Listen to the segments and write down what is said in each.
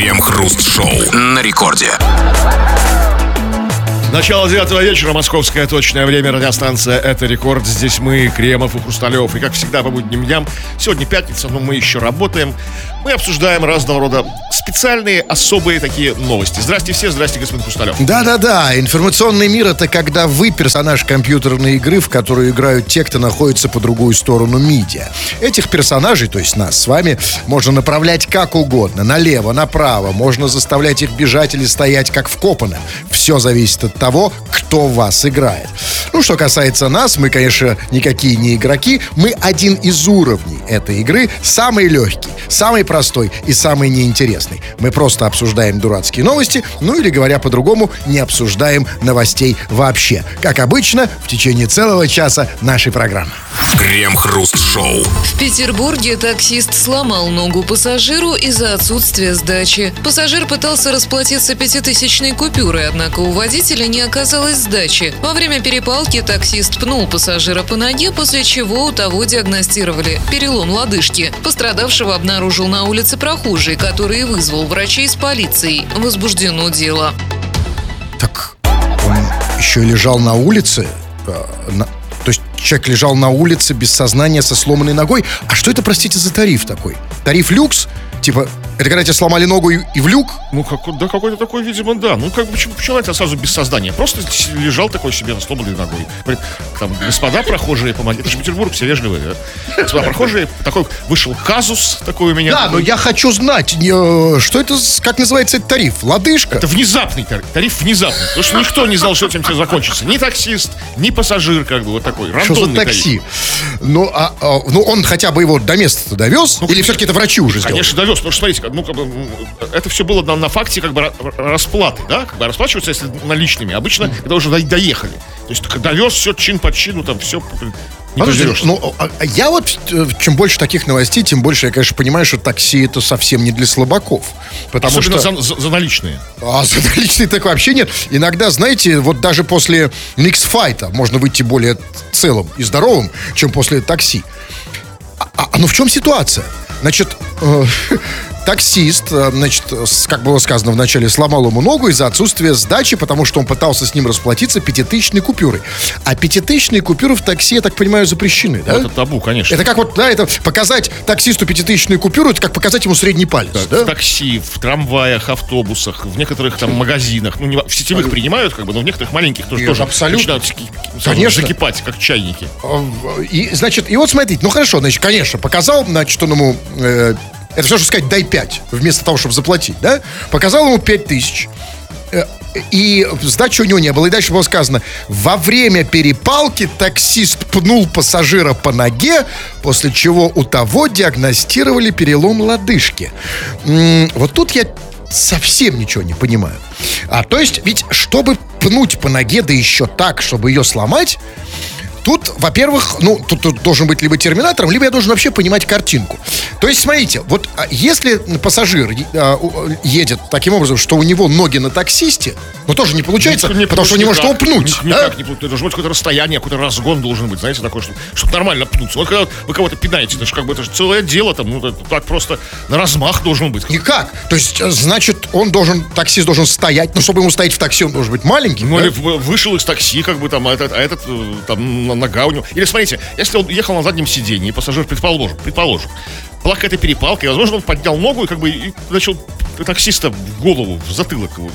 Крем-хруст-шоу на рекорде. Начало девятого вечера, московское точное время, радиостанция «Это рекорд». Здесь мы, Кремов и Хрусталев. И как всегда по будним дням, сегодня пятница, но мы еще работаем. Мы обсуждаем разного рода специальные, особые такие новости. Здрасте все, здрасте, господин Хрусталев. Да-да-да, информационный мир это когда вы персонаж компьютерной игры, в которую играют те, кто находится по другую сторону медиа. Этих персонажей, то есть нас с вами, можно направлять как угодно, налево, направо, можно заставлять их бежать или стоять как вкопанным. Все зависит от того, кто вас играет. Ну, что касается нас, мы, конечно, никакие не игроки, мы один из уровней этой игры, самый легкий, самый простой и самый неинтересный. Мы просто обсуждаем дурацкие новости, ну или, говоря по-другому, не обсуждаем новостей вообще. Как обычно, в течение целого часа нашей программы. Крем-хруст-шоу. В Петербурге таксист сломал ногу пассажиру из-за отсутствия сдачи. Пассажир пытался расплатиться пятитысячной купюрой, однако у водителя не оказалось сдачи. Во время перепалки таксист пнул пассажира по ноге, после чего у того диагностировали перелом лодыжки. Пострадавшего обнаружил на улице прохожий, который вызвал врачей с полицией. Возбуждено дело. Так он еще лежал на улице. на- то есть человек лежал на улице без сознания со сломанной ногой. А что это, простите, за тариф такой? Тариф люкс? Типа, это когда тебе сломали ногу и, и в люк? Ну, как, да, какой-то такой, видимо, да. Ну, как бы, почему, почему это сразу без сознания? Просто лежал такой себе на сломанной ногой. Говорит, там, господа прохожие, помогите. Это же Петербург, все вежливые, да? Господа прохожие, такой вышел казус такой у меня. Да, но такой. я хочу знать, э, что это, как называется этот тариф? Лодыжка? Это внезапный тариф, тариф внезапный. Потому что никто не знал, что этим все закончится. Ни таксист, ни пассажир, как бы, вот такой. Что за Рандомный тариф. такси? Ну, а, а, ну, он хотя бы его до места довез? Или все-таки это врачи уже сделали? Конечно, довез, потому что, смотрите, ну, как бы, это все было на, на факте как бы ра- расплаты, да, как бы расплачиваются, если наличными. Обычно, когда уже до- доехали. То есть, как довез все чин по чину, там все не Подожди, пожрешь. ну, а- а я вот, э, чем больше таких новостей, тем больше я, конечно, понимаю, что такси это совсем не для слабаков. Потому Особенно что... за, за- за наличные. А за наличные так вообще нет. Иногда, знаете, вот даже после микс-файта можно выйти более целым и здоровым, чем после такси. А, а- ну в чем ситуация? Значит, э, таксист, э, значит, как было сказано в начале, сломал ему ногу из-за отсутствия сдачи, потому что он пытался с ним расплатиться пятитысячной купюрой. А пятитысячные купюры в такси, я так понимаю, запрещены, да? Это табу, конечно. Это как вот, да, это показать таксисту пятитысячную купюру, это как показать ему средний палец, да? В такси, в трамваях, автобусах, в некоторых там магазинах. Ну, не, в сетевых принимают, как бы, но в некоторых маленьких тоже, Нет, тоже абсолютно. начинают Конечно. закипать, как чайники. И, значит, и вот смотрите, ну хорошо, значит, конечно, показал, значит, он ему, э, это все, что сказать, дай 5, вместо того, чтобы заплатить, да? Показал ему 5 тысяч. Э, И сдачи у него не было. И дальше было сказано, во время перепалки таксист пнул пассажира по ноге, после чего у того диагностировали перелом лодыжки. Вот тут я совсем ничего не понимаю. А то есть, ведь чтобы пнуть по ноге, да еще так, чтобы ее сломать, Тут, во-первых, ну, тут, тут должен быть либо терминатором, либо я должен вообще понимать картинку. То есть, смотрите, вот а, если пассажир а, едет таким образом, что у него ноги на таксисте, ну тоже не получается, Не- потому что он не может его никак, пнуть. ни- да? Никак не пнуть. Должно быть какое-то расстояние, какой-то разгон должен быть, знаете, такой, чтобы, чтобы нормально пнуться. Вот когда вы кого-то пинаете, это же как бы это же целое дело там, ну, это так просто на размах должен быть. Никак. То есть, э, значит, он должен, таксист должен стоять, ну, чтобы ему стоять в такси, он должен быть маленький. Ну, да? или вышел из такси, как бы там, а этот, а этот э, там нога у него. Или смотрите, если он ехал на заднем сиденье, и пассажир, предположим, предположим, была какая-то перепалка, и, возможно, он поднял ногу и как бы и начал таксиста в голову, в затылок его.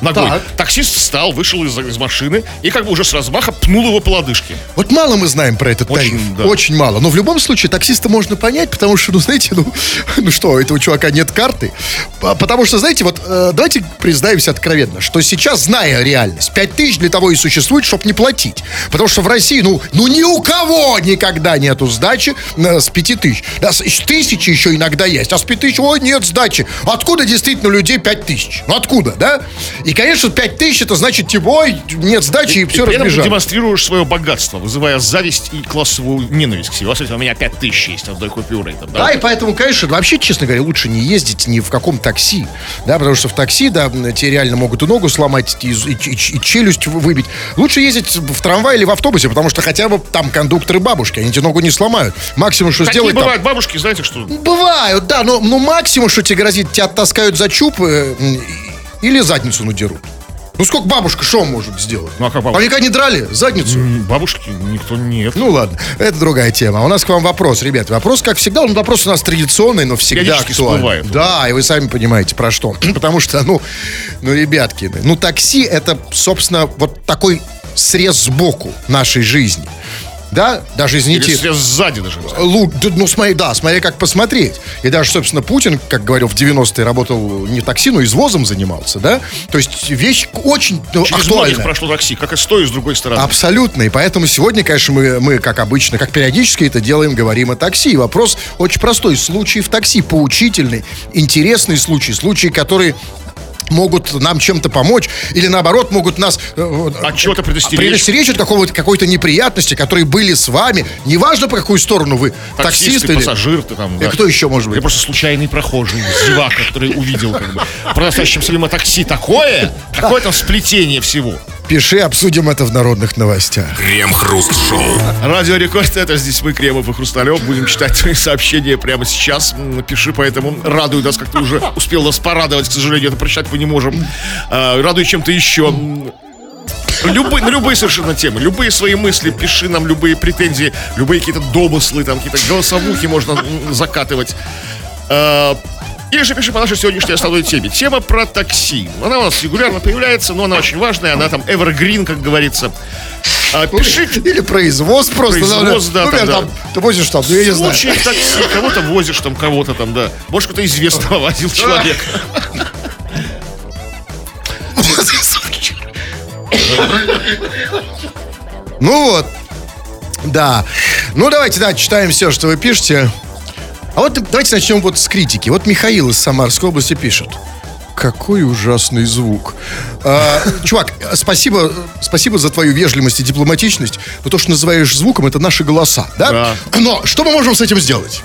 Ногой. Так. Таксист встал, вышел из, из машины и как бы уже с размаха пнул его по лодыжке. Вот мало мы знаем про этот Очень, тариф. да. Очень мало. Но в любом случае таксиста можно понять, потому что, ну, знаете, ну, ну что, у этого чувака нет карты. Потому что, знаете, вот э, давайте признаемся откровенно, что сейчас, зная реальность, 5 тысяч для того и существует, чтобы не платить. Потому что в России, ну, ну ни у кого никогда нету сдачи э, с 5 тысяч. Да, с тысячи еще иногда есть, а с 5 тысяч, ой, нет сдачи. Откуда действительно людей 5 тысяч? Ну, откуда, да? И, конечно, 5 тысяч, это значит, типа, ой, нет сдачи, и, И все этом ты демонстрируешь свое богатство, вызывая зависть и классовую ненависть к себе. Вот, смотрите, у меня 5 тысяч есть одной купюрой. Там, Да, и поэтому, конечно, вообще, честно говоря, лучше не ездить ни в каком такси, да, потому что в такси, да, тебе реально могут и ногу сломать, и, и- и- и челюсть вы- выбить. Лучше ездить в трамвае или в автобусе, потому что хотя бы там кондукторы бабушки, они тебе ногу не сломают. Максимум, что Какие сделать там- бывают бабушки, знаете, что... Бывают, да, но, но максимум, что тебе грозит, тебя таскают за чуб э, или задницу надерут. Ну сколько бабушка что может сделать? Ну, а как бабушка? А никогда не драли задницу? М, Бабушки никто нет. Ну ладно, это другая тема. А у нас к вам вопрос, ребят. Вопрос, как всегда, он вопрос у нас традиционный, но всегда Периодически актуальный. всплывает. Да, и вы сами понимаете, про что. Потому что, ну, ну, ребятки, ну, такси это, собственно, вот такой срез сбоку нашей жизни. Да, даже, Или извините, срез сзади даже. я бы сказал. Лу- да, ну, смотри, да, смотри, как посмотреть. И даже, собственно, Путин, как говорил, в 90-е работал не такси, но извозом занимался, да? То есть вещь очень ну, Через актуальная. многих прошло такси, как и с той, и с другой стороны. Абсолютно. И поэтому сегодня, конечно, мы, мы, как обычно, как периодически это делаем, говорим о такси. И вопрос очень простой. Случаи в такси поучительный, интересный случай, случаи, которые могут нам чем-то помочь или наоборот могут нас э, От чего-то предостеречь. предостеречь от какого-то, какой-то неприятности, которые были с вами. Неважно, по какую сторону вы, Таксист, таксист, или... пассажир, ты там, Или кто еще может быть? Или просто случайный прохожий, зевака, который увидел, как бы, происходящем мимо такси такое, такое там сплетение всего. Пиши, обсудим это в народных новостях. Крем-хруст-шоу. Радио Рекорд, это здесь мы, Кремов и Хрусталев. Будем читать твои сообщения прямо сейчас. Пиши, поэтому радуй нас, как ты уже успел нас порадовать. К сожалению, это прочитать мы не можем. А, Радуй чем-то еще. Любые, на любые совершенно темы, любые свои мысли, пиши нам любые претензии, любые какие-то домыслы, там какие-то голосовухи можно закатывать. Или же пиши по нашей сегодняшней основной теме. Тема про такси. Она у нас регулярно появляется, но она очень важная, она там evergreen, как говорится. А, Пиши Или произвоз просто. Произвоз, да, Например, там, там, ты возишь там, ну я не знаю. такси, кого-то возишь там, кого-то там, да. Может, кто-то известного возил человек. Ну вот. Да. Ну давайте, да, читаем все, что вы пишете. А вот давайте начнем вот с критики. Вот Михаил из Самарской области пишет. Какой ужасный звук. А, чувак, спасибо, спасибо за твою вежливость и дипломатичность. Но то, что называешь звуком, это наши голоса, да? Да. Но что мы можем с этим сделать?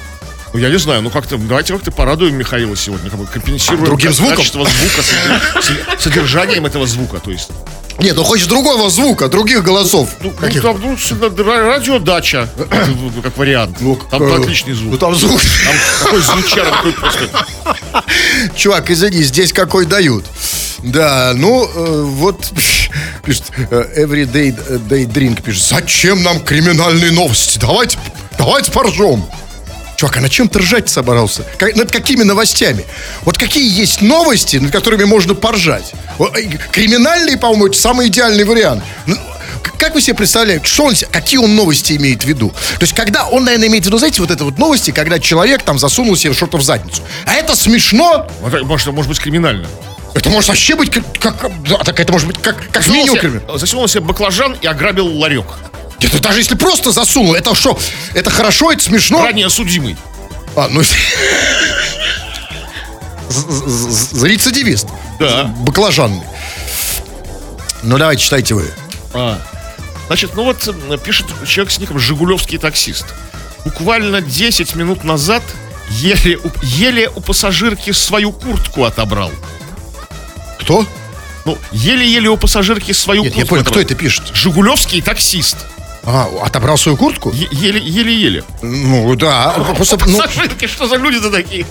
Ну, я не знаю, ну как-то, давайте как-то порадуем Михаила сегодня, как бы компенсируем Другим звуком? качество звука, содер- содер- содержанием этого звука, то есть. Нет, ну хочешь другого звука, других голосов. Ну, Каких? там, ну, радиодача, как вариант. Ну, там э, отличный звук. Ну там звук. Там такой звучар, такой просто. Чувак, извини, здесь какой дают. Да, ну, э, вот, пишет, э, Everyday day Drink пишет, зачем нам криминальные новости? Давайте, давайте поржем. Чувак, а на чем ты ржать собрался? Как- над какими новостями? Вот какие есть новости, над которыми можно поржать? Э, Криминальные, по-моему, это самый идеальный вариант. Ну, Как вы себе представляете, что он, какие он новости имеет в виду? То есть, когда он, наверное, имеет в виду, знаете, вот это вот новости, когда человек там засунул себе что-то в задницу. А это смешно, Может, может быть криминально. это может вообще быть как, как- так это может быть как, как Засунул минимум себе-. Засунул себе баклажан и ограбил ларек. Это даже если просто засунул, это что? Это хорошо, это смешно? Ранее судимый. А, ну... з- з- з- Рецидивист. Да. Баклажанный. Ну, давайте, читайте вы. А. Значит, ну вот пишет человек с ником «Жигулевский таксист». Буквально 10 минут назад еле, у- еле у пассажирки свою куртку отобрал. Кто? Ну, еле-еле у пассажирки свою Нет, куртку я понял, кто отобрал. это пишет? Жигулевский таксист. А, отобрал свою куртку? Еле-еле. Ну, да. Просто, ну, Пассажирки, что за люди-то такие?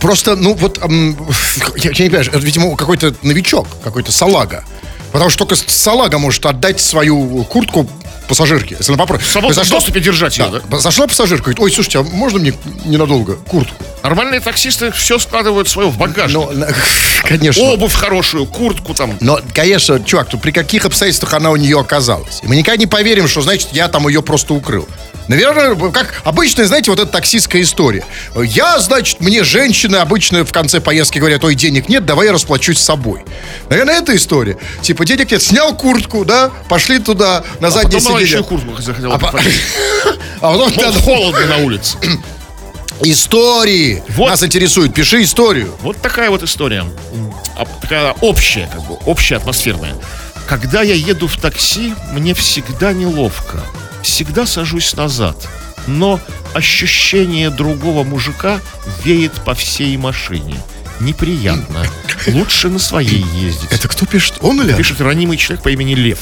просто, ну, вот, я, я не понимаю, видимо, какой-то новичок, какой-то салага. Потому что только салага может отдать свою куртку пассажирке, если она попросит. В свободном Зашла- доступе держать ее, да? Да. Зашла пассажирка, говорит, ой, слушайте, а можно мне ненадолго куртку? Нормальные таксисты все складывают свое в багажник. Ну, конечно. Обувь хорошую, куртку там. Но, конечно, чувак, тут при каких обстоятельствах она у нее оказалась? И мы никогда не поверим, что, значит, я там ее просто укрыл. Наверное, как обычная, знаете, вот эта таксистская история. Я, значит, мне женщины обычно в конце поездки говорят, ой, денег нет, давай я расплачусь с собой. Наверное, это история. Типа, денег нет, снял куртку, да, пошли туда, на заднее Потом сиденье. куртку захотела. А по-. А потом, Холодно на улице. Истории. Вот. Нас интересует. Пиши историю. Вот такая вот история. А, Такая общая, как бы, общая атмосферная. Когда я еду в такси, мне всегда неловко. Всегда сажусь назад. Но ощущение другого мужика веет по всей машине. Неприятно. Лучше на своей ездить. Это кто пишет? Он или? Пишет ранимый человек по имени Лев.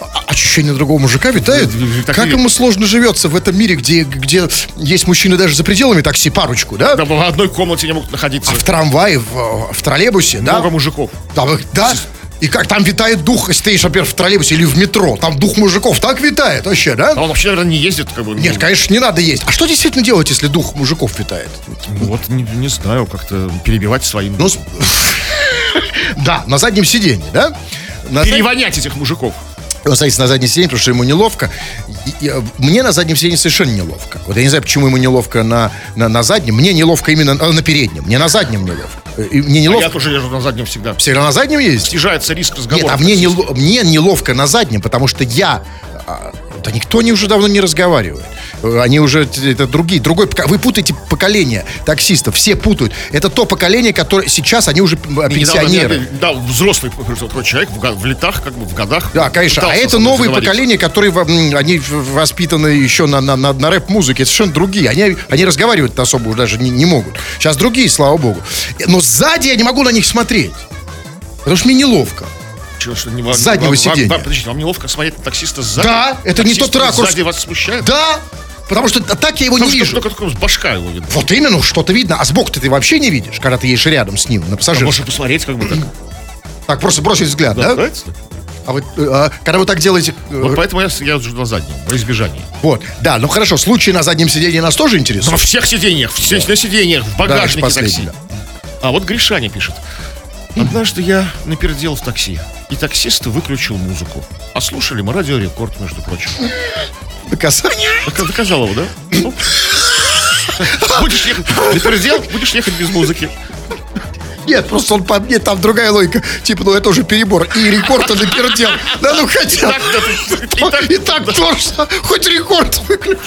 А- Ощущение другого мужика витает? В- в- в- так Как и- ему сложно живется в этом мире, где, где есть мужчины даже за пределами такси, парочку, да? Да, в одной комнате не могут находиться. А в трамвае, в, в троллейбусе, да? Много мужиков. Там, да? И как там витает дух, едешь, например, в троллейбусе или в метро, там дух мужиков так витает вообще, да? А он вообще, наверное, не ездит, как бы. ну, Нет, конечно, не надо есть. А что действительно делать, если дух мужиков витает? ну, вот не, не знаю, как-то перебивать своим. Ну, да, на заднем сиденье, да? На зад- перевонять этих мужиков. Он садится на заднее сиденье, потому что ему неловко. И- и, э, мне на заднем сиденье совершенно неловко. Вот я не знаю, почему ему неловко на, на, на заднем. Мне неловко именно э, на переднем. Мне на заднем неловко. И мне А неловко. я тоже езжу на заднем всегда. Всегда на заднем есть? Снижается риск разговора. Нет, а мне, нело- мне неловко на заднем, потому что я... Да никто не уже давно не разговаривает. Э, Они уже, это другие, другой... Вы путаете поколение таксистов, все путают. Это то поколение, которое сейчас, они уже Недавно пенсионеры. мне- Да, взрослый такой человек в, в летах, как бы в годах. Да, конечно. А это новые заговорить. поколения, которые они воспитаны еще на, на, на, на рэп-музыке. Это совершенно другие. Они, они разговаривать особо уже даже не, не могут. Сейчас другие, слава богу. Но сзади я не могу на них смотреть. Потому что мне неловко. Чего, что не, вам- заднего вам- сиденья. вам- подождите, вам неловко смотреть на таксиста сзади? Да, это не Таксист тот ракурс. Сзади вас смущает? Да, потому что так я его Потому не что вижу. только, только с башка его видно. Вот именно, что-то видно. А сбоку ты вообще не видишь, когда ты едешь рядом с ним, на А пассажирском. Можно посмотреть, как бы так. Так, просто бросить взгляд, да? Да, нравится? А вот, э, а, когда вы так делаете... э, Вот поэтому я, я езжу на заднем, во избежание. Вот, да, ну хорошо, случаи на заднем сиденье нас тоже интересуют. Во всех сиденьях, все, на сиденьях, в багажнике такси. А вот Гришаня пишет. Однажды я напердел в такси, и таксист выключил музыку. А слушали мы радио Рекорд, между прочим. Доказание. Док- Доказал его, да? Ну. Будешь ехать, будешь ехать без музыки. Нет, просто он по мне, там другая логика. Типа, ну это уже перебор. И рекорд он напердел. Да ну хотя. И так- тоже. Хоть рекорд выключи.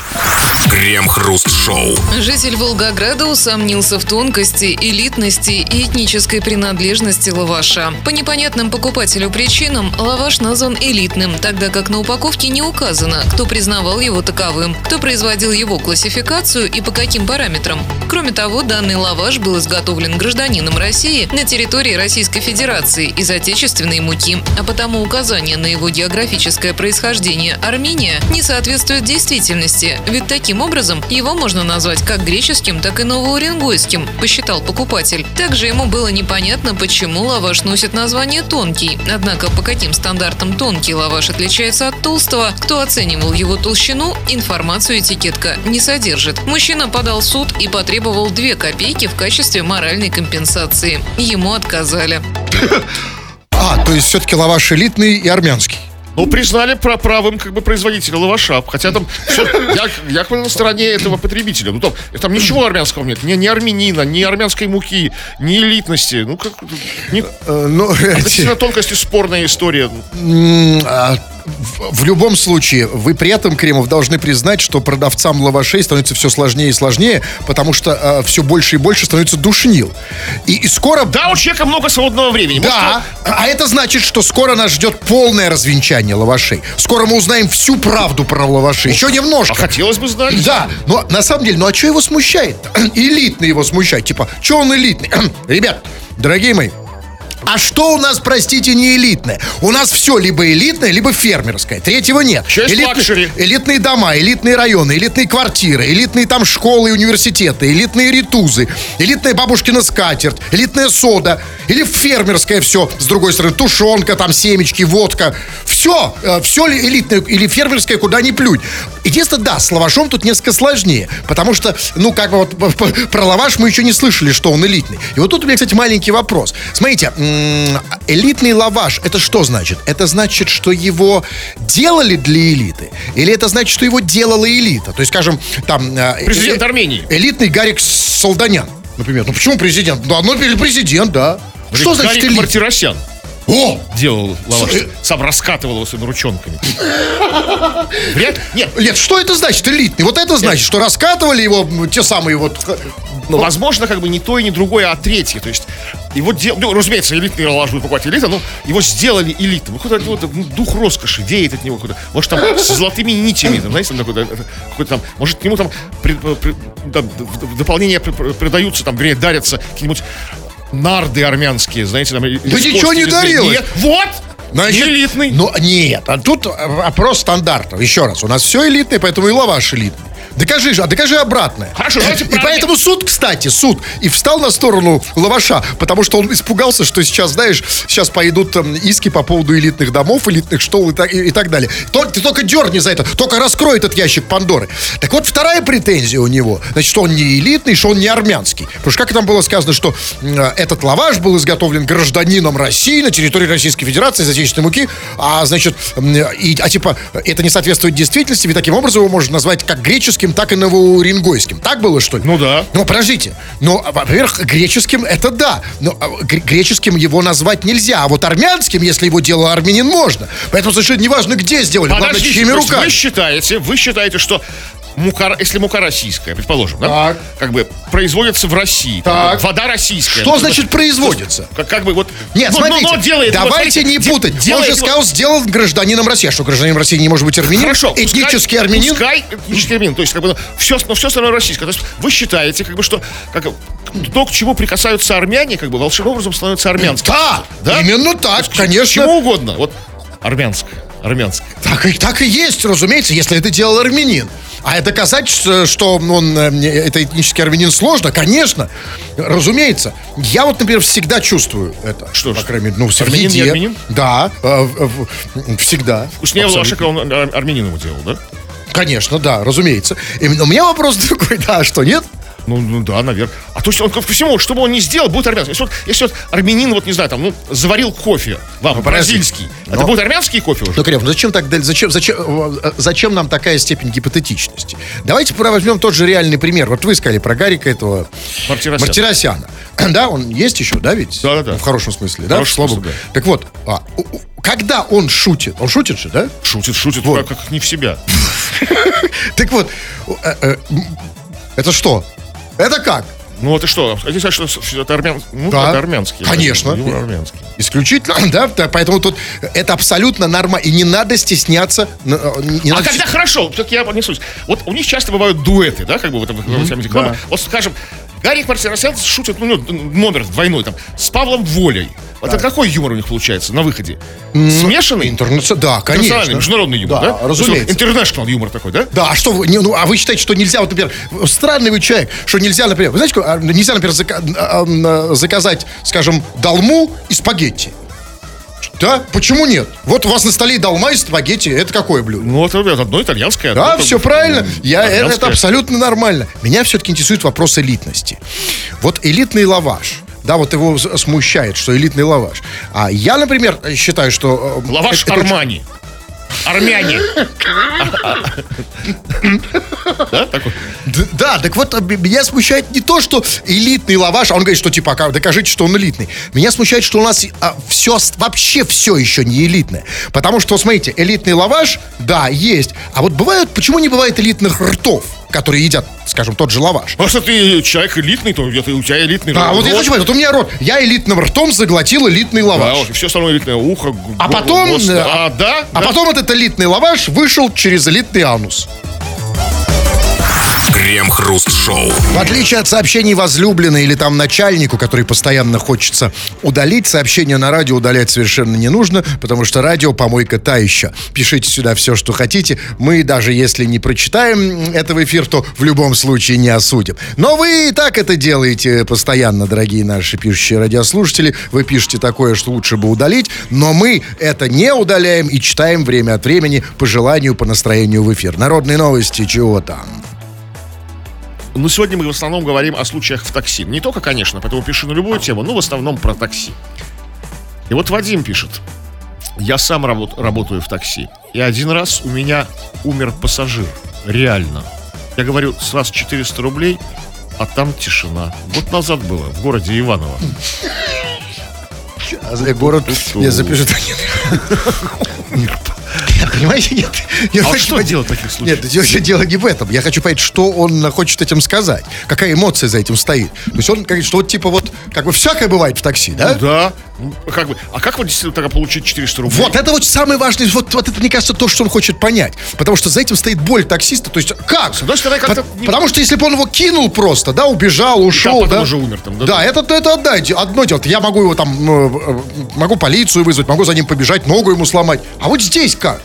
Крем-хруст-шоу. Житель Волгограда усомнился в тонкости, элитности и этнической принадлежности лаваша. По непонятным покупателю причинам лаваш назван элитным, тогда как на упаковке не указано, кто признавал его таковым, кто производил его классификацию и по каким параметрам. Кроме того, данный лаваш был изготовлен гражданином России на территории Российской Федерации из отечественной муки, а потому указание на его географическое происхождение Армения не соответствует действительности, ведь таким образом его можно назвать как греческим, так и новоуренгойским, посчитал покупатель. Также ему было непонятно, почему лаваш носит название «тонкий». Однако по каким стандартам тонкий лаваш отличается от толстого, кто оценивал его толщину, информацию этикетка не содержит. Мужчина подал в суд и потребовал 2 копейки в качестве моральной компенсации. Ему отказали. А, то есть все-таки лаваш элитный и армянский. Ну, признали про правым как бы производителя лаваша. Хотя там всё- я, я как бы на стороне этого потребителя. Ну, там, там ничего армянского нет. Ни, ни армянина, ни армянской муки, ни элитности. Ну, как... Не, Э, ну, относительно тонкости спорная история. А, в, любом случае, вы при этом, Кремов, должны признать, что продавцам лавашей становится все сложнее и сложнее, потому что все больше и больше становится душнил. И, и скоро... Да, у человека много свободного времени. Да, а это значит, что скоро нас ждет полное развенчание лавашей. Скоро мы узнаем всю правду про лаваши. Еще А немножко. хотелось бы знать. Да, но на самом деле, ну а что его смущает? Элитный его смущает. Типа, что он элитный? Ребят, дорогие мои, а что у нас, простите, не элитное? У нас все либо элитное, либо фермерское. Третьего нет. Luxury? элитные дома, элитные районы, элитные квартиры, элитные там школы и университеты, элитные рейтузы, элитная бабушкина скатерть, элитная сода, или фермерское все, с другой стороны, тушенка, там семечки, водка. Все, все элитное или фермерское, куда ни плюнь. Единственное, да, с лавашом тут несколько сложнее, потому что, ну, как бы вот про лаваш мы еще не слышали, что он элитный. И вот тут у меня, кстати, маленький вопрос. Смотрите, элитный лаваш, это что значит? Это значит, что его делали для элиты? Или это значит, что его делала элита? То есть, скажем, там... э, Президент э, Армении. Элитный Гарик Солданян, например. Ну, почему президент? Ну, одно или президент, да. Что значит Гарик элитный? Мартиросян. О! делал лаваш. С- Сам раскатывал его своими ручонками. Вряд Нет, Лет, что это значит, элитный? Вот это значит, что раскатывали его те самые вот... но, возможно, как бы не то и не другое, а третье. То есть, его дел... ну, разумеется, элитный лаваш будет покупать элита, но его сделали элитным. Ну, Какой-то вот, ну, дух роскоши веет от него. какой-то. Может, там с золотыми нитями, там, знаете, там такой, да, это, какой-то там, может, к нему там при- при- да, в дополнение при- при- придаются, там, вернее, дарятся какие-нибудь нарды армянские, знаете, там... Да ничего не дарилось. Нет, вот! Значит, не элитный. Ну, нет, а тут вопрос стандартов. Еще раз, у нас все элитное, поэтому и лаваш элитный. Докажи же, а докажи обратное. Хорошо, давайте И поэтому суд, кстати, суд и встал на сторону лаваша, потому что он испугался, что сейчас, знаешь, сейчас пойдут там, иски по поводу элитных домов, элитных школ и так, и, и так далее. То- ты только дерни за это, только раскрой этот ящик Пандоры. Так вот, вторая претензия у него, значит, что он не элитный, что он не армянский. Потому что, как там было сказано, что э, этот лаваш был изготовлен гражданином России на территории Российской Федерации из отечественной муки, а, значит, м, и, а типа, это не соответствует действительности, ведь таким образом его можно назвать как греческим, так и новоуренгойским. Так было, что ли? Ну да. Ну, подождите. Ну, во-первых, греческим это да. Но а, гр- греческим его назвать нельзя. А вот армянским, если его делал армянин, можно. Поэтому совершенно неважно, где сделали. Главное, Подождите, чьими то есть руками. Вы считаете, вы считаете, что мука, если мука российская, предположим, да? Так. Как бы производится в России. там, Так. вода российская. Что Ну, значит производится? Как, как бы вот... Нет, ну, ну, смотрите, но делает, вот давайте смотрите, не путать. Он делает же вот- сказал, сделал гражданином России. А что, гражданин России не может быть армянин? Хорошо, пускай- Этнический армянин? Пускай этнический армянин. То есть, как бы, все, но все остальное российское. То есть, вы считаете, как бы, что как, то, к чему прикасаются армяне, как бы, волшебным образом становится армянским. Да, Да? именно так, К конечно. чему угодно. Вот армянское. Армянское. Так и, так и есть, разумеется, если это делал армянин. А доказать, что что он, э, не- это этнический армянин, сложно, конечно, разумеется. Я вот, например, всегда чувствую это. Что По ж, крайней мере, ну, в армянин не еде. армянин? Да, э, всегда. Вкуснее Абсолютно. лавашика он ар- армянин его делал, да? Конечно, да, разумеется. И у меня вопрос такой, да, что нет? Ну, ну да, наверное. А то есть он ко всему, что бы он ни сделал, будет армянский. Если вот, если вот армянин, вот не знаю, там, ну, заварил кофе вам, бразильский, это Но- будет армянский кофе уже? Ну, Крем, ну зачем так? Зачем, зачем, э, зачем нам такая степень гипотетичности? Давайте возьмем тот же реальный пример. Вот вы сказали про Гарика этого Мартиросяна. Мартиросяна. Да, он есть еще, да, ведь? Да-да-да. Ну, В хорошем смысле, да? хорошем Слава смысле, богу. Так вот, а, когда он шутит, он шутит же, да? Шутит, шутит, Вот. как, как не в себя. Так вот, э, э, это что? Это как? Ну, это что? Хотите сказать, что это, армян... ну, Да. это армянский? Конечно. Юмор армянский. Исключительно, да, да, поэтому тут это абсолютно нормально. И не надо стесняться. э, не- А надо когда хорошо, все-таки я понесусь. Вот у них часто бывают дуэты, да, как бы в этом этом рекламе. Вот, скажем, Гарик Мартиросян шутит, ну, номер двойной, там, с Павлом Волей. Это какой юмор у них получается на выходе? Смешанный? Интернацион- Да, конечно. международный юмор, да? Да, разумеется. Интернешнл юмор такой, да? Да, а что вы, не, ну, а вы считаете, что нельзя, вот, например, странный вы человек, что нельзя, например, вы знаете, а, нельзя, например, зака- а, а, заказать, скажем, долму и спагетти? Да? Почему нет? Вот у вас на столе долма и спагетти, это какое блюдо? Ну, это одно итальянское. Да, одно, все бы, правильно. Я, это, это армянское. абсолютно нормально. Меня все-таки интересует вопрос элитности. Вот элитный лаваш. Да, вот его смущает, что элитный лаваш. А я, например, считаю, что... э, Лаваш это- это очень- Армани. Армяне. Да, так вот, а, меня смущает не то, что элитный лаваш, а он говорит, что типа, «А, докажите, что он элитный. Меня смущает, что у нас все, вообще все еще не элитное. Потому что, смотрите, элитный лаваш, да, есть. А вот бывают, почему не бывает элитных ртов, которые едят, скажем, тот же лаваш? А если ты человек элитный, то это у тебя элитный А, вот я рот. хочу понять, вот у меня рот, я элитным ртом заглотил элитный Да, лаваш. и все остальное элитное ухо. А потом, нос. э, А, да? А да. потом этот элитный лаваш вышел через элитный анус. Крем-хруст-шоу. В отличие от сообщений возлюбленной или там начальнику, который постоянно хочется удалить, сообщение на радио удалять совершенно не нужно, потому что радио помойка та еще. Пишите сюда все, что хотите. Мы, даже если не прочитаем это в эфир, то в любом случае не осудим. Но вы и так это делаете постоянно, дорогие наши пишущие радиослушатели. Вы пишете такое, что лучше бы удалить, но мы это не удаляем и читаем время от времени по желанию, по настроению в эфир. Народные новости, чего там? Ну, сегодня мы в основном говорим о случаях в такси. Не только, конечно, поэтому пишу на любую тему, но в основном про такси. И вот Вадим пишет. Я сам работ- работаю в такси. И один раз у меня умер пассажир. Реально. Я говорю, с вас 400 рублей, а там тишина. Год назад было, в городе Иваново. Сейчас я город... Я Понимаете, нет. Я А хочу что понять- делать в таких случаях? Нет, дело, дело не в этом. Я хочу понять, что он хочет этим сказать. Какая эмоция за этим стоит. То есть он говорит, что вот типа вот, как бы всякое бывает в такси, да? Да. Ну, Как бы, а как вот действительно тогда получить 400 рублей? Вот, это вот самый важный, вот, вот это, мне кажется, то, что он хочет понять. Потому что за этим стоит боль таксиста. То есть, как? С одной стороны, как-то По- не- Потому что если бы он его кинул просто, да, убежал, ушел, потом да. уже умер там, да? Да, это, это одно, одно дело. Я могу его там, э, э, могу полицию вызвать, могу за ним побежать, ногу ему сломать. А вот здесь как?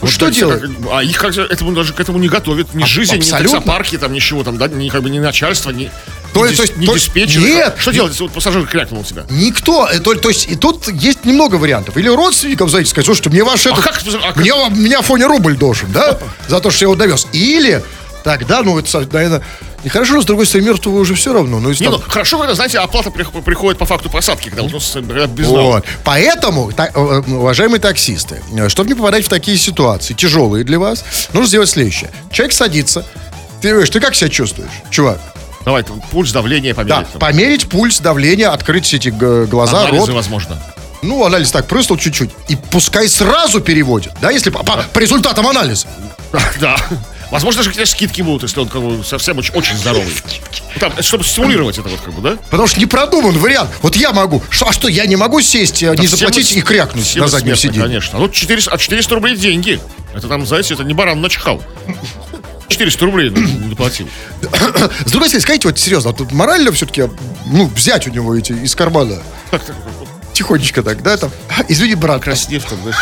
Вот что делать? как- а их как же этому даже к этому не готовят. Ни А- жизнь, ни таксопарки, там ничего, там, да, ни, как бы, ни начальство, ни, То дис- то есть- ни то- диспетчер. нет. Что делать, если вот пассажир крякнул у тебя? Никто, э, то, то есть и тут есть немного вариантов. Или родственникам зайти сказать, слушайте, мне ваш этот, как а как- мне, мне Афоня рубль должен, да, за то, что я его довез. Или тогда, ну, это, наверное, нехорошо, но с другой стороны, мертвого уже все равно. Ну, Не, там- ну, хорошо, когда, знаете, оплата прих- приходит по факту посадки, когда вот, ну, когда без. Вот. Поэтому, та- э, уважаемые таксисты, э, чтобы не попадать в такие ситуации, тяжелые для вас, нужно сделать следующее. Человек садится, ты говоришь, ты как себя чувствуешь, чувак? Давай, пульс, давление Да, померить. там. померить пульс, давление, открыть эти г- глаза, Анализы, рот. возможно. Ну, анализ так прыснул чуть-чуть. И пускай сразу переводит, да, если по, по- по результатам анализа. Да. Возможно, даже какие-то скидки будут, если он как бы совсем очень, очень здоровый. Там, это чтобы стимулировать это вот как бы, да? Потому что не продуман вариант. Вот я могу. Что, а что, я не могу сесть, э, не Все заплатить мы- и крякнуть все на заднем сиденье? Конечно. Ну, 400, а 400 рублей деньги. Это там, знаете, это не баран начихал. 400 рублей ну, доплатил. С другой стороны, скажите, вот серьезно, вот тут морально все-таки, ну, взять у него эти из кармана. Тихонечко так, да, там. Извини, брат. Краснев там, да?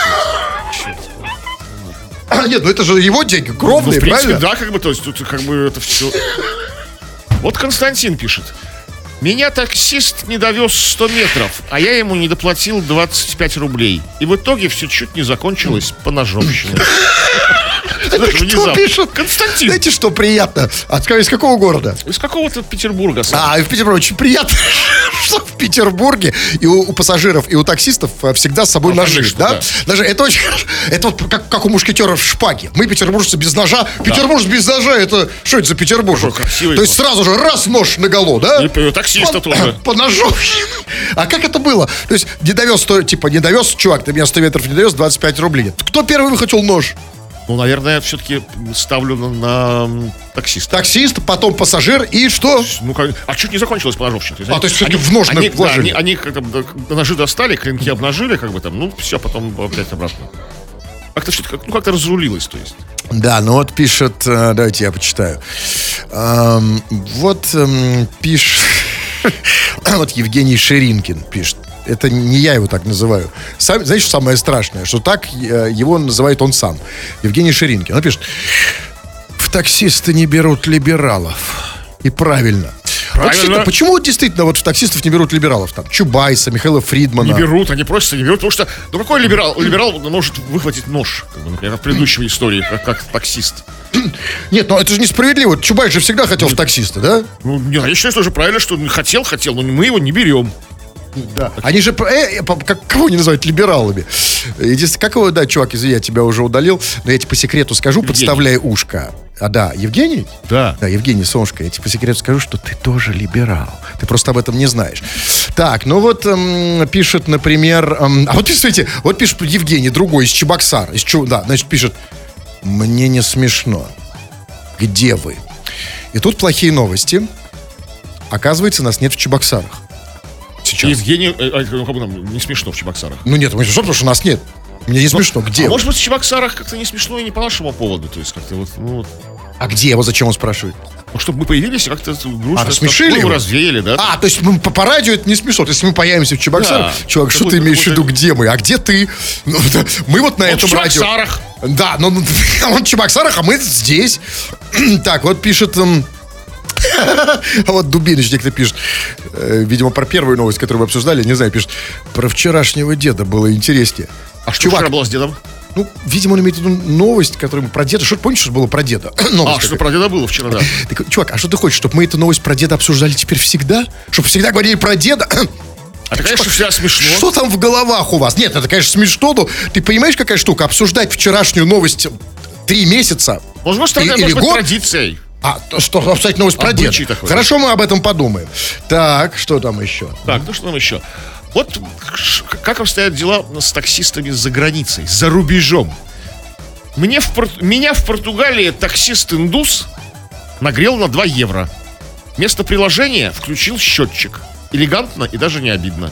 А, нет, ну это же его деньги, Ну, кровные, в принципе, правильно? да, как бы, то есть тут как бы это все... Вот Константин пишет. Меня таксист не довез 100 метров, а я ему не доплатил 25 рублей. И в итоге все чуть не закончилось по ножовщине. Это кто пишет? Константин. Знаете, что приятно? От, из какого города? Из какого-то Петербурга. сам. А, в Петербурге очень приятно, что в Петербурге и у, у пассажиров, и у таксистов э, всегда с собой Ну, ножи, конечно, да? да. Даже это очень. Это вот как, как у мушкетеров шпаги. Мы, петербуржцы, без ножа. Петербуржец без ножа, это что это за? Какой красивый То есть сразу же раз нож наголо, да? И таксиста по, тоже. По ножу. А как это было? То есть не довез, типа, не довез, чувак, ты меня 100 метров не довез, 25 рублей. Кто первый выхватил нож? Ну, наверное, все-таки ставлю на, на, таксиста. Таксист, потом пассажир и что? Ну, как- а чуть не закончилось по-ножовщине. А, то есть всё-таки в нож они, да, они, они как-то да, ножи достали, клинки обнажили, как бы там, ну, все, потом опять обратно. Как-то что-то, как, ну, как-то разрулилось, то есть. Да, ну вот пишет, э, давайте я почитаю. Эм, вот эм, пишет, вот Евгений Ширинкин пишет. Это не я его так называю. Сам, знаете, что самое страшное? Что так э, его называет он сам. Евгений Ширинкин. Он пишет, в таксисты не берут либералов. И правильно. Вот Правильно. действительно, почему вот действительно вот в таксистов не берут либералов? Там Чубайса, Михаила Фридмана. Не берут, они просятся, не берут, потому что, ну, какой либерал, либерал может выхватить нож, как бы, например, в предыдущей истории, как, как таксист. Нет, ну это же несправедливо. Чубайс же всегда хотел в таксисты, да? Ну, нет, я считаю, что же правильно, что хотел, хотел, но мы его не берем. Да. Они же, э, э, как, кого они называют либералами? Единственное, как его, да, чувак, извини, я тебя уже удалил, но я тебе по секрету скажу, подставляя ушко. А, да, Евгений? Да. Да, Евгений Солнышко, я тебе по секрету скажу, что ты тоже либерал. Ты просто об этом не знаешь. Так, ну вот эм, пишет, например... эм, а вот, смотрите, вот пишет Евгений, другой, из Чебоксар. Из Чу, да, значит, пишет, мне не смешно. Где вы? И тут плохие новости. Оказывается, нас нет в Чебоксарах. Сейчас. Евгений, э, э, ну, как бы нам не смешно в Чебоксарах. Ну нет, мы что, потому что нас нет. Мне не смешно. Где? А вы? может быть, в Чебоксарах как-то не смешно и не по нашему поводу, то есть как-то вот, ну, вот, А где его? Зачем он спрашивает? ну, чтобы мы появились как-то грустно. А, такую его? развеяли, да? А, то есть мы по, по радио это не смешно. То есть мы появимся в Чебоксарах. Да. Чувак, что ты имеешь в виду, где мы? А где ты? Ну, мы вот на Вот этом в радио. Чебоксарах. Да, но ну, он в Чебоксарах, а мы здесь. так, вот пишет... А вот Дубинич некто пишет, э, видимо, про первую новость, которую мы обсуждали, не знаю, пишет, про вчерашнего деда было интереснее. А что Чувак, вчера было с дедом? ну, видимо, он имеет в виду новость, которую мы про деда... Что, помнишь, что было про деда? новость А, что про деда было вчера, да. Так, чувак, а что ты хочешь, чтобы мы эту новость про деда обсуждали теперь всегда? Чтобы всегда говорили про деда? А это, конечно, всегда смешно. Что там в головах у вас? Нет, это, конечно, смешно, но ты понимаешь, какая штука? Обсуждать вчерашнюю новость три месяца это или быть год? традицией. А, то что, кстати, новость про деда. такой. Хорошо, мы об этом подумаем. Так, что там еще? Так, ну что там еще? Вот как обстоят дела с таксистами за границей, за рубежом. Мне в Меня в Португалии таксист-индус нагрел на 2 евро. Вместо приложения включил счетчик. Элегантно и даже не обидно.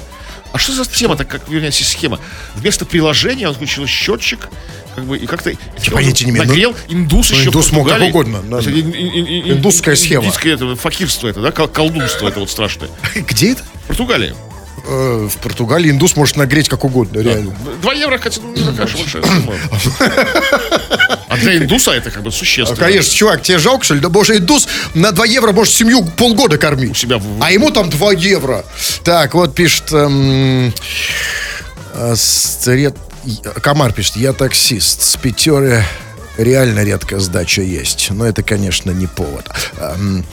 А что за тема, так как, вернее, схема? Вместо приложения он включил счетчик, как бы, и как-то... Я понятия не имею, ну, Нагрел индус ну, еще в индус мог как Португалии. угодно, да. Это ин- ин- ин- Индусская схема. Индийское это, факирство это, да, кол- колдунство это вот страшное. Где это? Португалия. Э, в Португалии индус может нагреть как угодно, реально. Два евро, хотя, ну, не такая уж большая сумма. А для индуса это как бы А, существенно. Конечно, чувак, тебе жалко, что ли? Да боже, индус на 2 евро может семью полгода кормить. У себя А ему там 2 евро. Так, вот пишет... эм, э, стрет- Комар пишет, я таксист. С пятеры реально редко сдача есть. Но это, конечно, не повод. Эм,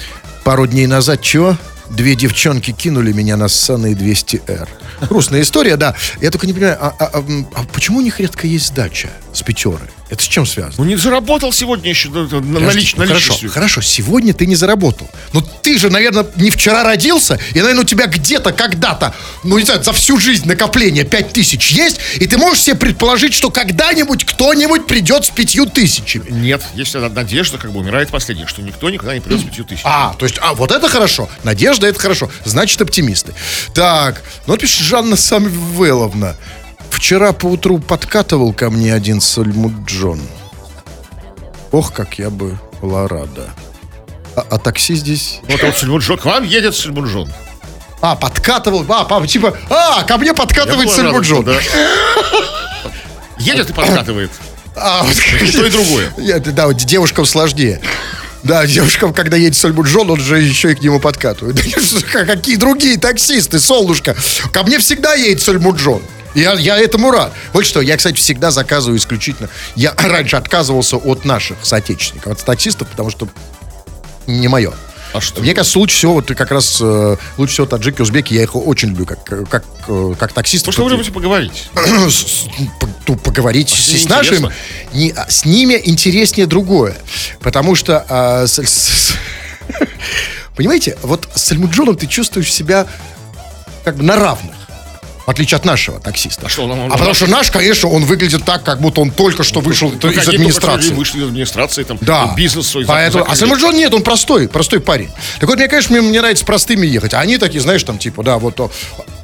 Пару дней назад, чего? Две девчонки кинули меня на ссаные 200R. Грустная история, да. Я только не понимаю, а, а- а, а почему у них редко есть сдача с пятеры? Это с чем связано? Ну не заработал сегодня еще на, Подожди, налич, ну, хорошо, хорошо, сегодня ты не заработал. Но ты же, наверное, не вчера родился, и, наверное, у тебя где-то, когда-то, ну, не знаю, за всю жизнь накопление 5 тысяч есть, и ты можешь себе предположить, что когда-нибудь кто-нибудь придет с пятью тысячами. Нет, есть одна надежда, как бы умирает последняя, что никто никогда не придет с пятью тысяч. А, то есть, а, вот это хорошо. Надежда, это хорошо. Значит, оптимисты. Так, ну пишет Жанна Самвеловна. Вчера поутру подкатывал ко мне один Сальмуджон. Ох, как я бы была рада. А, а такси здесь... Вот вот Сальмунжон, к вам едет Сальмунжон. А, подкатывал, а, папа, типа, а, ко мне подкатывает Сальмуджон. да. Едет и подкатывает. А, вот, И то, и другое. Да, вот девушкам сложнее. Да, девушкам, когда едет Сальмуджон, он же еще и к нему подкатывает. Да Какие другие таксисты, солнышко. Ко мне всегда едет Сальмуджон. Я, я этому рад. Вот что, я, кстати, всегда заказываю исключительно... Я раньше отказывался от наших соотечественников, от таксистов, потому что не мое. А что? Мне кажется, лучше всего, вот как раз э, лучше всего таджики, узбеки, я их очень люблю, как, как, э, как таксистов. Потому что вы любите поговорить. по- ну, поговорить А с с, с нашим, не, а с ними интереснее другое. Потому что, а, с- с- понимаете, вот с Сальмуджоном ты чувствуешь себя как бы на равных. В отличие от нашего таксиста. А что, он- он- а потому что наш, конечно, он выглядит так, как будто он только что вышел Ну, из администрации. люди Вышли из администрации, там, Да. бизнес свой Поэтому, а закрыли. Сальмуджон нет, он простой, простой парень. Так вот, мне, конечно, мне, мне нравится простыми ехать. А они такие, знаешь, там, типа, да, вот то.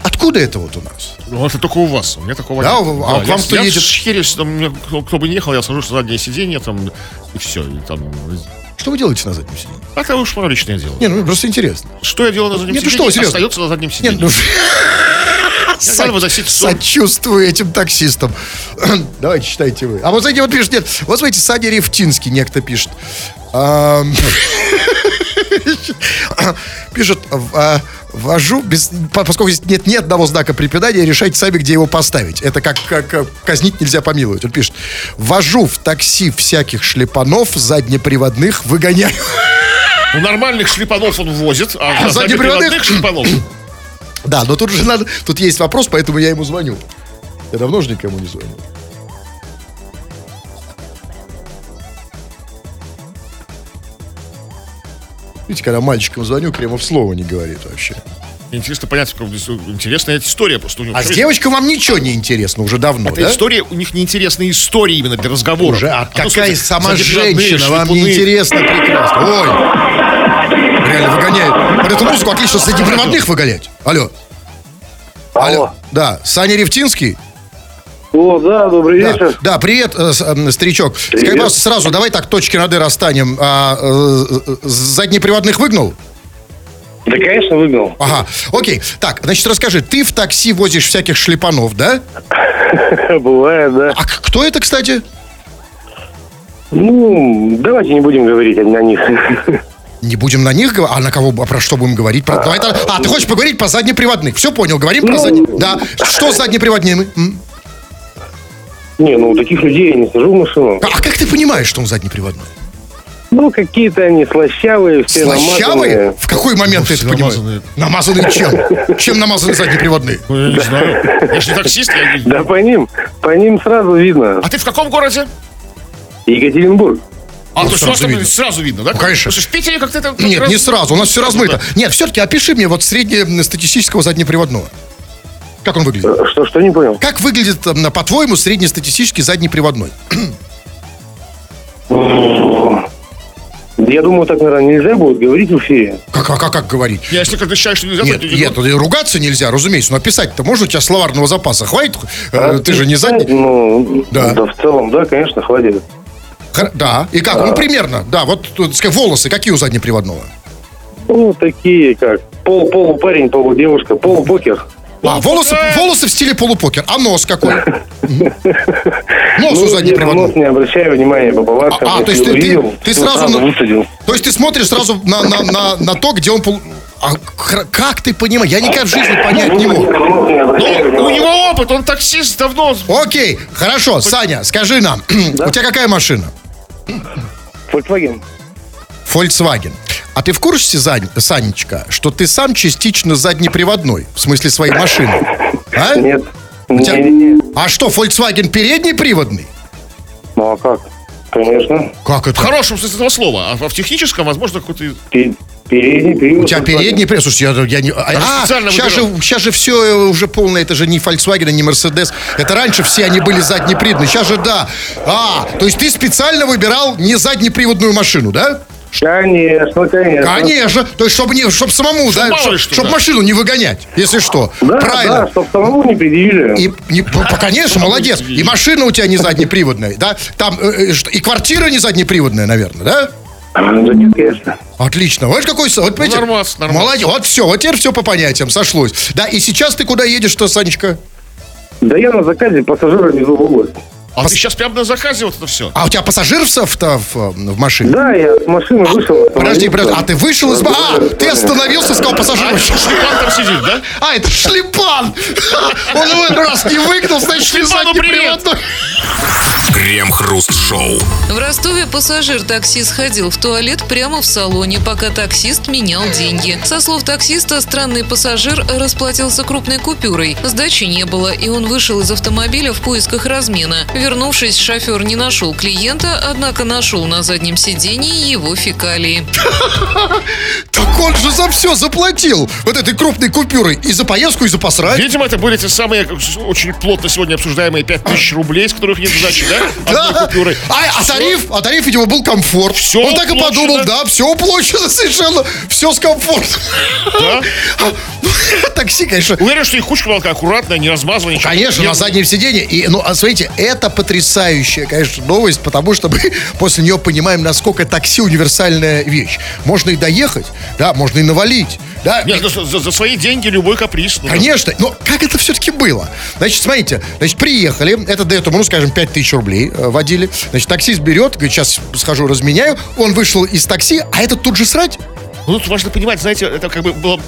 Откуда это вот у нас? Ну, это только у вас, у меня такого Да, нет. а к я, вам кто я едет? шхерюсь, там, мне кто, кто бы не ехал, я сажусь на заднее сиденье, там, и все. И, там, Что вы делаете на заднем сиденье? а это уж мое личное дело. Не, ну просто интересно. Что я делаю на заднем Нет, ну сиденье, что, серьезно? остается на заднем Нет, сиденье. ну, Надо выносить ссор. Сочувствую этим таксистам. Давайте читайте вы. А вот знаете, вот пишет, нет, вот смотрите, Саня Рефтинский некто пишет. Пишет, а, вожу, без, по- поскольку здесь нет ни одного знака препинания, решайте сами, где его поставить. Это как, как э, казнить нельзя помиловать. Он пишет, вожу в такси всяких шлепанов заднеприводных, выгоняю. Ну, нормальных шлепанов он возит, а, А заднеприводных? заднеприводных шлепанов. Да, но тут же надо, тут есть вопрос, поэтому я ему звоню. Я давно же никому не звоню. Видите, когда мальчикам звоню, Кремов слова не говорит вообще. Интересно понять, как интересная история просто у него. А с девочкой вам ничего не интересно уже давно, Это да? история, у них неинтересные истории именно для разговора. Уже, а то, какая смотрите, сама женщина вам не интересно прекрасно. Ой, реально выгоняет. Под эту музыку отлично с проводных выгонять. Алло. Алло. Да, Саня Ревтинский. О, да, добрый Да, вечер. да, привет, э, э, старичок. Скажи, Привет. пожалуйста, сразу, давай так точки над «и» расстанем. А, э, э, заднеприводных выгнал? Да, конечно, выбил. Ага, окей. Так, значит, расскажи, ты в такси возишь всяких шлепанов, да? Бывает, да. А кто это, кстати? Ну, давайте не будем говорить о них. Не будем на них говорить. А на кого, а про что будем говорить? Про- давай так- а, ты хочешь поговорить про заднеприводных? Все понял, говорим про Ну, заднеприводных. Да. Что с заднеприводными? Не, ну, таких людей я не сажу в машину. А, а как ты понимаешь, что он заднеприводной? Ну, какие-то они слащавые, все Слащавые? намазанные. В какой момент ты это понимаешь? намазанные. Намазанные чем? Чем намазаны заднеприводные? Ну, я не знаю. Я же не таксист. я не- Да по ним, по ним сразу видно. А ты в каком городе? Екатеринбург. А, Вот то есть у вас сразу там видно. сразу видно, да? Ну, конечно. Потому что в Питере как-то это... Нет, раз- не сразу, у нас все размыто. Да. Нет, все-таки опиши мне вот среднестатистического заднеприводного. Как он выглядит? Э, Что, что не понял? Как выглядит, м, по-твоему, среднестатистический заднеприводной? Я думаю, так, наверное, нельзя будет говорить в эфире. Как, как, как, как говорить? Я, Если как-то считаешь, что нельзя... Нет, то- нет, и ругаться нельзя, разумеется, но писать-то можно, у тебя словарного запаса хватит? Э, Ты же не задний. Ну, Да. да. в целом, да, конечно, хватит. Хор- Да, и как? Ну, примерно, да, вот, тут, сказать, волосы какие у заднеприводного? Ну, такие как пол, полупарень, полудевушка, полупокер. А, волосы, волосы в стиле полупокер. А нос какой? Нос у Ну, заднеприводного. нос не обращаю внимания повадкам. А, а, то есть ты- сразу. То есть ты смотришь сразу на, то, где он... А как ты понимаешь? Я никогда в жизни понять не мог. Не обращаю Ну, у него опыт, он таксист давно... Окей, хорошо, Саня, скажи нам, у тебя какая машина? Volkswagen. Volkswagen. А ты в курсе, Зань- Санечка, что ты сам частично заднеприводной, в смысле своей машины? А? Нет. тебя- Не-не-не. А что, Volkswagen переднеприводный? Ну, а как? Конечно. Как В это? хорошем смысле этого слова, а в техническом, возможно, какой-то... Пе- Передний привод. У тебя передний привод. Слушай, я, я не... А, специально сейчас же, сейчас же все уже полное. Это же не Volkswagen, не Mercedes. Это раньше все они были заднеприводные. Сейчас же да. А, то есть ты специально выбирал не заднеприводную машину, да? Конечно, конечно. Конечно. То есть, чтобы, не, чтобы самому, да, мало ли чтоб- что, чтоб да. машину не выгонять, если что. Да, Правильно. да, чтобы самому не предъявили. И, не- конечно, молодец. И машина у тебя не заднеприводная, да? Там э, э, и квартира не заднеприводная, наверное, да? Да нет, конечно. Отлично. Вот какой... Вот, понимаете, нормас, нормас. Молодец. Вот все. Вот теперь все по понятиям сошлось. Да, и сейчас ты куда едешь-то, Санечка? Да я на заказе пассажира везу в область. А ты сейчас прямо на заказе вот это все. А у тебя пассажир в, в, в, в машине? Да, я с машины вышел. Подожди, подожди, а ты вышел из... А, ты остановился, сказал пассажир. Шлепан там сидит, да? А, это шлепан! Он его раз не выгнал, значит, не Шлепану привет! заднеприводной. Крем-хруст-шоу. В Ростове пассажир такси сходил в туалет прямо в салоне, пока таксист менял деньги. Со слов таксиста, странный пассажир расплатился крупной купюрой. Сдачи не было, и он вышел из автомобиля в поисках размена. Вернувшись, шофер не нашел клиента, однако нашел на заднем сидении его фекалии. Так он же за все заплатил. Вот этой крупной купюрой. И за поездку, и за посрать. Видимо, это были те самые очень плотно сегодня обсуждаемые 5000 рублей, с которых нет сдачи, да? Одной Да. купюрой. А, а тариф, а тариф, видимо, был комфорт. Всё Он так и подумал, да, все уплочено совершенно, все с комфортом. Да? А, ну, Такси, конечно, Уверен, что их кучка была аккуратная, не размазанная. ничего. Конечно, на заднем сиденье. И, ну, а смотрите, это потрясающая, конечно, новость, потому что мы после нее понимаем, насколько такси универсальная вещь. Можно и доехать, да, можно и навалить, да. Нет, за, за- за свои деньги любой каприз. ну, Конечно, но как это все-таки было? Значит, смотрите, значит, приехали, это дает ему, ну, скажем, 5 тысяч рублей э, водили. Значит, таксист берет, говорит, сейчас схожу, разменяю. Он вышел из такси, а этот тут же срать. Ну, тут важно понимать, знаете, это как бы было...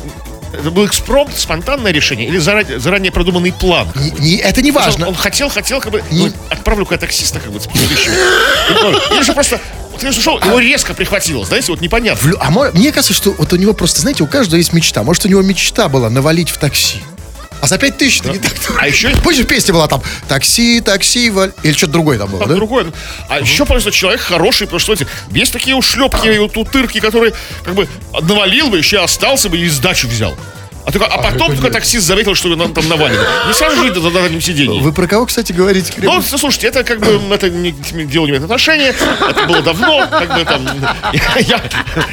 Это был экспромт, спонтанное решение или заранее, заранее продуманный план? Не- не- это не важно. Он хотел, хотел, как бы, Не- ну, отправлю-ка таксиста, как бы, с. Ну, Или же просто, я ушел, его резко прихватило, знаете, вот непонятно. А мне кажется, что вот у него просто, знаете, у каждого есть мечта. Может, у него мечта была навалить в такси. А за 5 тысяч это не так. А еще Помнишь, песня была там «Такси, такси, валь...» Или что-то другое там было, Так, да? другое. А еще просто человек хороший, потому что, знаете, есть такие ушлепки и вот утырки, которые как бы навалил бы, еще остался бы и сдачу взял. А, только, а потом только таксист заметил, что он там наваливает. Не сразу же на заднем сиденье. Вы про кого, кстати, говорите? Кремов? Ну, слушайте, это как бы это не, делу не имеет отношения. Это было давно, как бы там. Я, я,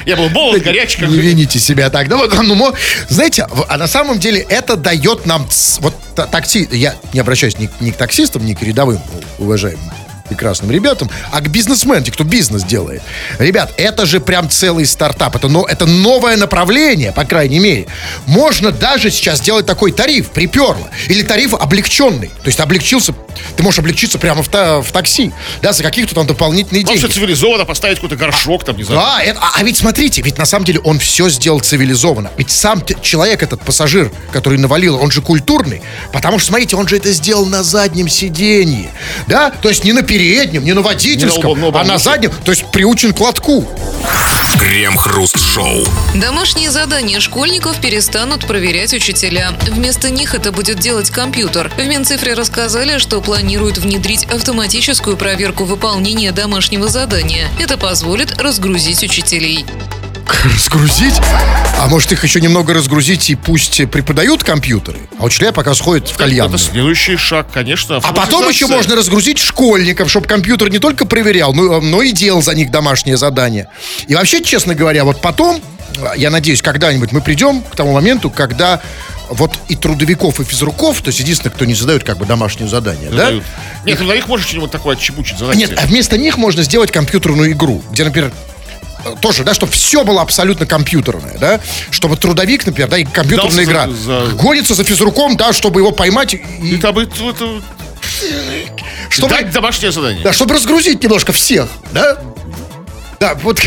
я был молод, горячий, как Не вините себя так. Ну, вот, ну, знаете, а на самом деле это дает нам вот та- такси. Я не обращаюсь ни, ни к таксистам, ни к рядовым уважаемым прекрасным ребятам, а к бизнесменам, те, кто бизнес делает. Ребят, это же прям целый стартап. Это, но, это новое направление, по крайней мере. Можно даже сейчас сделать такой тариф, приперло. Или тариф облегченный. То есть облегчился, ты можешь облегчиться прямо в, та- в такси, да, за каких-то там дополнительные Потому деньги. что цивилизованно поставить какой-то горшок там, не знаю. Да, это- а, а ведь смотрите, ведь на самом деле он все сделал цивилизованно. Ведь сам человек, этот пассажир, который навалил, он же культурный. Потому что, смотрите, он же это сделал на заднем сиденье. Да? То есть не на переднем переднем, не на водительском, Не на лбу, на а на заднем, то есть приучен к лотку. Крем-хруст-шоу. Домашние задания школьников перестанут проверять учителя. Вместо них это будет делать компьютер. В Минцифре рассказали, что планируют внедрить автоматическую проверку выполнения домашнего задания. Это позволит разгрузить учителей. Разгрузить? А может их еще немного разгрузить и пусть преподают компьютеры? А учителя пока сходят в кальянную. Это следующий шаг, конечно. А потом еще можно разгрузить школьников, чтобы компьютер не только проверял, но, но и делал за них домашнее задание. И вообще, честно говоря, вот потом, я надеюсь, когда-нибудь мы придем к тому моменту, когда вот и трудовиков, и физруков, то есть единственное, кто не задает как бы домашнее задание, да? Задают. Нет, ну на них можно что-нибудь такое отчебучить, задать. Нет, а вместо них можно сделать компьютерную игру, где, например, тоже, да, чтобы все было абсолютно компьютерное, да, чтобы трудовик, например, да, и компьютерная Дался игра за- за- гонится за физруком, да, чтобы его поймать и, И там это, это, чтобы, дать домашнее задание. да, чтобы разгрузить немножко всех, да. Да, вот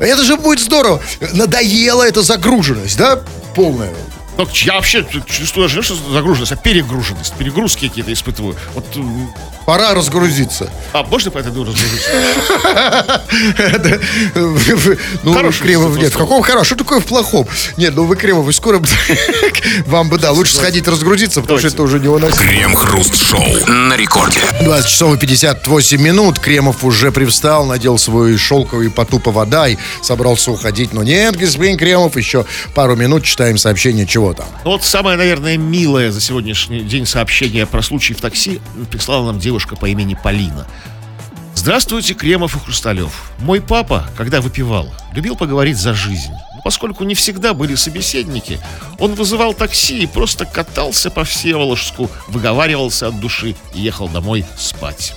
это же будет здорово. Надоела эта загруженность, да, полная. Но я вообще чувствую что загруженность, а перегруженность. Перегрузки какие-то испытываю. Вот, Пора разгрузиться. а можно по этой дуре разгрузиться? Ну, Кремов, нет, в каком хорошем? Что такое в плохом? Нет, ну вы, Кремов, вы скоро... Вам бы, да, лучше сходить разгрузиться, потому что это уже невыносимо. Крем-хруст-шоу на рекорде. 20 часов и 58 минут. Кремов уже привстал, надел свой шелковый потупа вода и собрался уходить. Но нет, господин Кремов, еще пару минут читаем сообщение, чего там. Ну вот самое, наверное, милое за сегодняшний день сообщение про случай в такси прислала нам девушка по имени Полина. Здравствуйте, Кремов и Хрусталев. Мой папа, когда выпивал, любил поговорить за жизнь. Но поскольку не всегда были собеседники, он вызывал такси и просто катался по Всеволожску, выговаривался от души и ехал домой спать.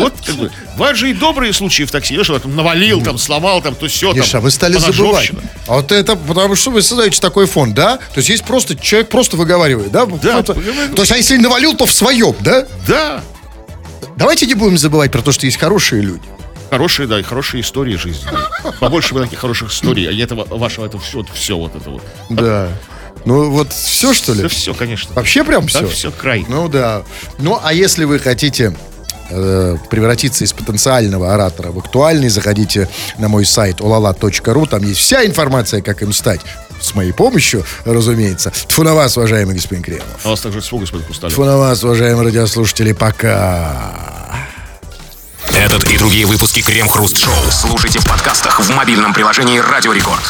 Вот как бы, бывают же и добрые случаи в такси. Видишь, там навалил, там сломал, там то все. Миша, а вы стали забывать. А вот это потому что вы создаете такой фон, да? То есть есть просто человек просто выговаривает, да? Выговаривает. То есть, а если навалил, то в своем, да? Да, Давайте не будем забывать про то, что есть хорошие люди. Хорошие, да, и хорошие истории жизни. Побольше бы таких хороших историй, а не этого вашего, это все, все вот это вот. Да. Ну вот все, что ли? Да все, конечно. Вообще прям Да все? все, край. Ну да. Ну а если вы хотите э, превратиться из потенциального оратора в актуальный, заходите на мой сайт olala.ru. Там есть вся информация, как им стать. С моей помощью, разумеется. Тфу на вас, уважаемый господин Кремов. А вас также свой господин Кусталев. Тфу на вас, уважаемые радиослушатели. Пока. Этот и другие выпуски Крем-хруст-шоу слушайте в подкастах в мобильном приложении Радио Рекорд.